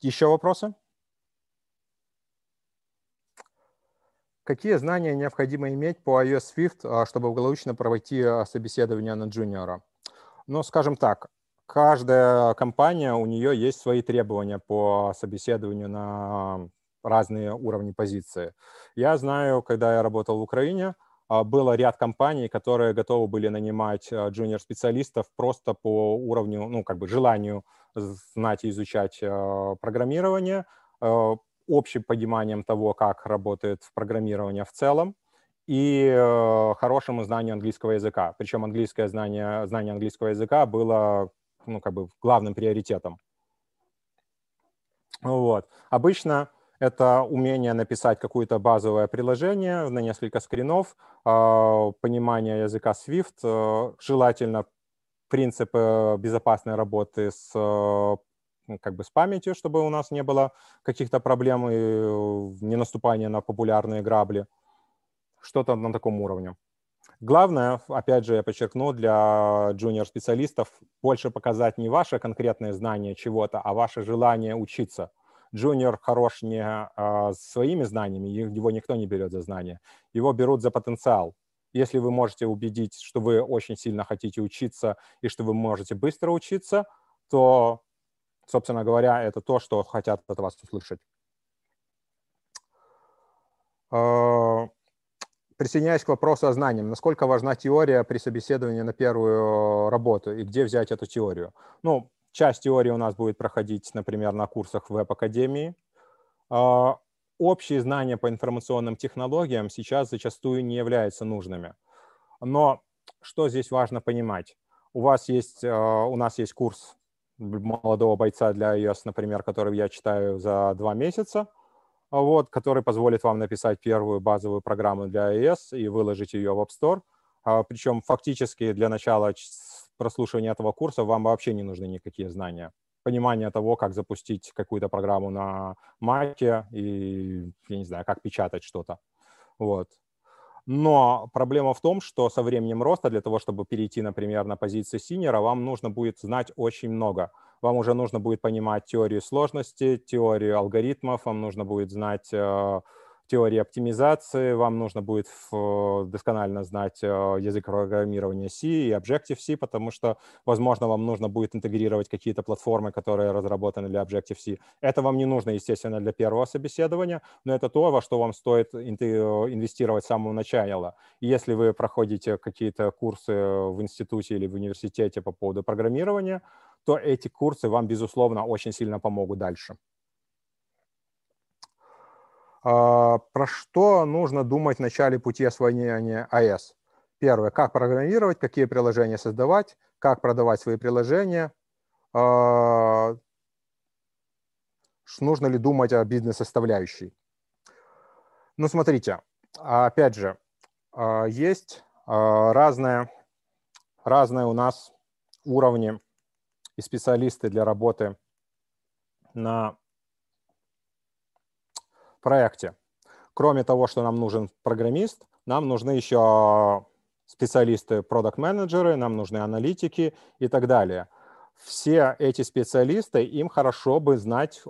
Еще вопросы? Какие знания необходимо иметь по iOS Swift, а, чтобы благополучно пройти а, собеседование на джуниора? Ну, скажем так, каждая компания, у нее есть свои требования по собеседованию на разные уровни позиции. Я знаю, когда я работал в Украине, а, было ряд компаний, которые готовы были нанимать джуниор-специалистов просто по уровню, ну, как бы желанию знать и изучать программирование, общим пониманием того, как работает программирование в целом, и хорошему знанию английского языка. Причем английское знание, знание английского языка было ну, как бы главным приоритетом. Вот. Обычно это умение написать какое-то базовое приложение на несколько скринов, э, понимание языка Swift, э, желательно принципы безопасной работы с э, как бы с памятью, чтобы у нас не было каких-то проблем и не наступания на популярные грабли. Что-то на таком уровне. Главное, опять же, я подчеркну, для джуниор-специалистов больше показать не ваше конкретное знание чего-то, а ваше желание учиться. Джуниор хорош не а, своими знаниями, его никто не берет за знания, его берут за потенциал. Если вы можете убедить, что вы очень сильно хотите учиться и что вы можете быстро учиться, то собственно говоря, это то, что хотят от вас услышать. А, присоединяюсь к вопросу о знаниях. Насколько важна теория при собеседовании на первую работу и где взять эту теорию? Ну, часть теории у нас будет проходить, например, на курсах веб-академии. А, общие знания по информационным технологиям сейчас зачастую не являются нужными. Но что здесь важно понимать? У вас есть, а, у нас есть курс молодого бойца для iOS, например, который я читаю за два месяца, вот, который позволит вам написать первую базовую программу для iOS и выложить ее в App Store. А, причем фактически для начала прослушивания этого курса вам вообще не нужны никакие знания понимание того, как запустить какую-то программу на Mac и, я не знаю, как печатать что-то. Вот. Но проблема в том, что со временем роста для того, чтобы перейти, например, на позиции синера, вам нужно будет знать очень много. Вам уже нужно будет понимать теорию сложности, теорию алгоритмов, вам нужно будет знать э, теории оптимизации, вам нужно будет досконально знать э, язык программирования C и Objective-C, потому что, возможно, вам нужно будет интегрировать какие-то платформы, которые разработаны для Objective-C. Это вам не нужно, естественно, для первого собеседования, но это то, во что вам стоит инвестировать с самого начала. если вы проходите какие-то курсы в институте или в университете по поводу программирования, то эти курсы вам, безусловно, очень сильно помогут дальше. А, про что нужно думать в начале пути освоения АЭС? Первое, как программировать, какие приложения создавать, как продавать свои приложения, а, нужно ли думать о бизнес-составляющей. Ну, смотрите, опять же, а, есть разные, разные у нас уровни и специалисты для работы на проекте. Кроме того, что нам нужен программист, нам нужны еще специалисты, продукт-менеджеры, нам нужны аналитики и так далее. Все эти специалисты, им хорошо бы знать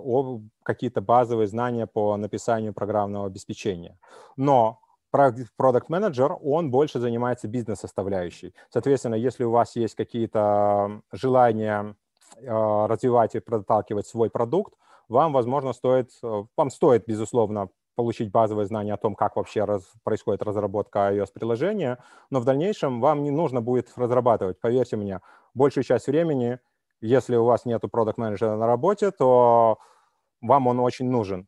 какие-то базовые знания по написанию программного обеспечения. Но продукт-менеджер, он больше занимается бизнес-составляющей. Соответственно, если у вас есть какие-то желания э, развивать и проталкивать свой продукт, вам, возможно, стоит, э, вам стоит, безусловно, получить базовые знания о том, как вообще раз, происходит разработка iOS-приложения, но в дальнейшем вам не нужно будет разрабатывать. Поверьте мне, большую часть времени, если у вас нет продукт менеджера на работе, то вам он очень нужен.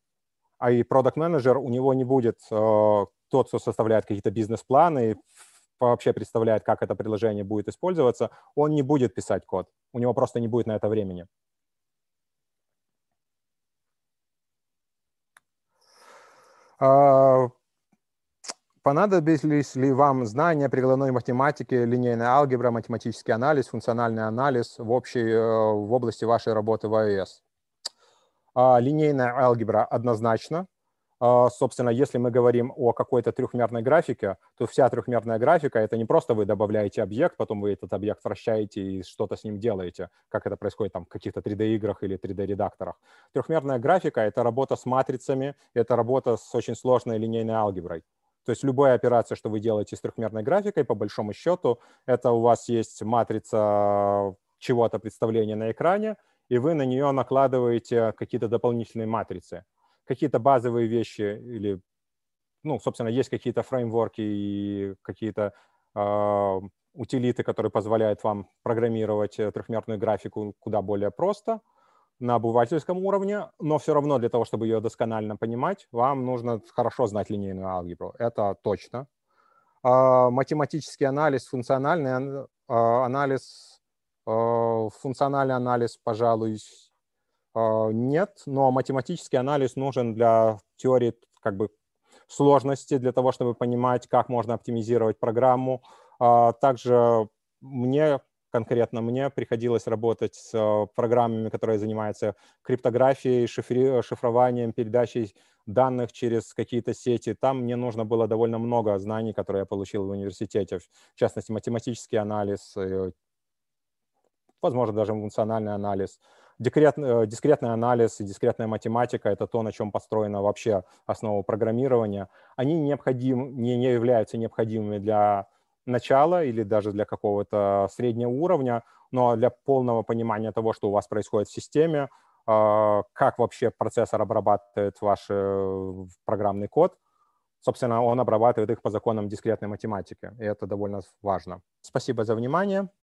А и продукт менеджер у него не будет э, тот, кто составляет какие-то бизнес-планы и вообще представляет, как это приложение будет использоваться, он не будет писать код. У него просто не будет на это времени. Понадобились ли вам знания прикладной математики, линейная алгебра, математический анализ, функциональный анализ в, общей, э, в области вашей работы в iOS? А, линейная алгебра однозначно. А, собственно, если мы говорим о какой-то трехмерной графике, то вся трехмерная графика — это не просто вы добавляете объект, потом вы этот объект вращаете и что-то с ним делаете, как это происходит там в каких-то 3D-играх или 3D-редакторах. Трехмерная графика — это работа с матрицами, это работа с очень сложной линейной алгеброй. То есть любая операция, что вы делаете с трехмерной графикой, по большому счету, это у вас есть матрица чего-то представления на экране, и вы на нее накладываете какие-то дополнительные матрицы какие-то базовые вещи или, ну, собственно, есть какие-то фреймворки и какие-то э, утилиты, которые позволяют вам программировать э, трехмерную графику куда более просто на обывательском уровне, но все равно для того, чтобы ее досконально понимать, вам нужно хорошо знать линейную алгебру. Это точно. Э, математический анализ, функциональный э, анализ, функциональный анализ, пожалуй, а, нет, но математический анализ нужен для теории как бы сложности, для того, чтобы понимать, как можно оптимизировать программу. А, также мне, конкретно мне, приходилось работать с а, программами, которые занимаются криптографией, шифри, шифрованием, передачей данных через какие-то сети. Там мне нужно было довольно много знаний, которые я получил в университете, в частности, математический анализ, э, возможно, даже функциональный анализ. Дискрет, э, дискретный анализ и дискретная математика — это то, на чем построена вообще основа программирования. Они необходим, не, не являются необходимыми для начала или даже для какого-то среднего уровня, но для полного понимания того, что у вас происходит в системе, а, как вообще процессор обрабатывает ваш э, программный код, собственно, он обрабатывает их по законам дискретной математики, и это довольно важно. Спасибо за внимание.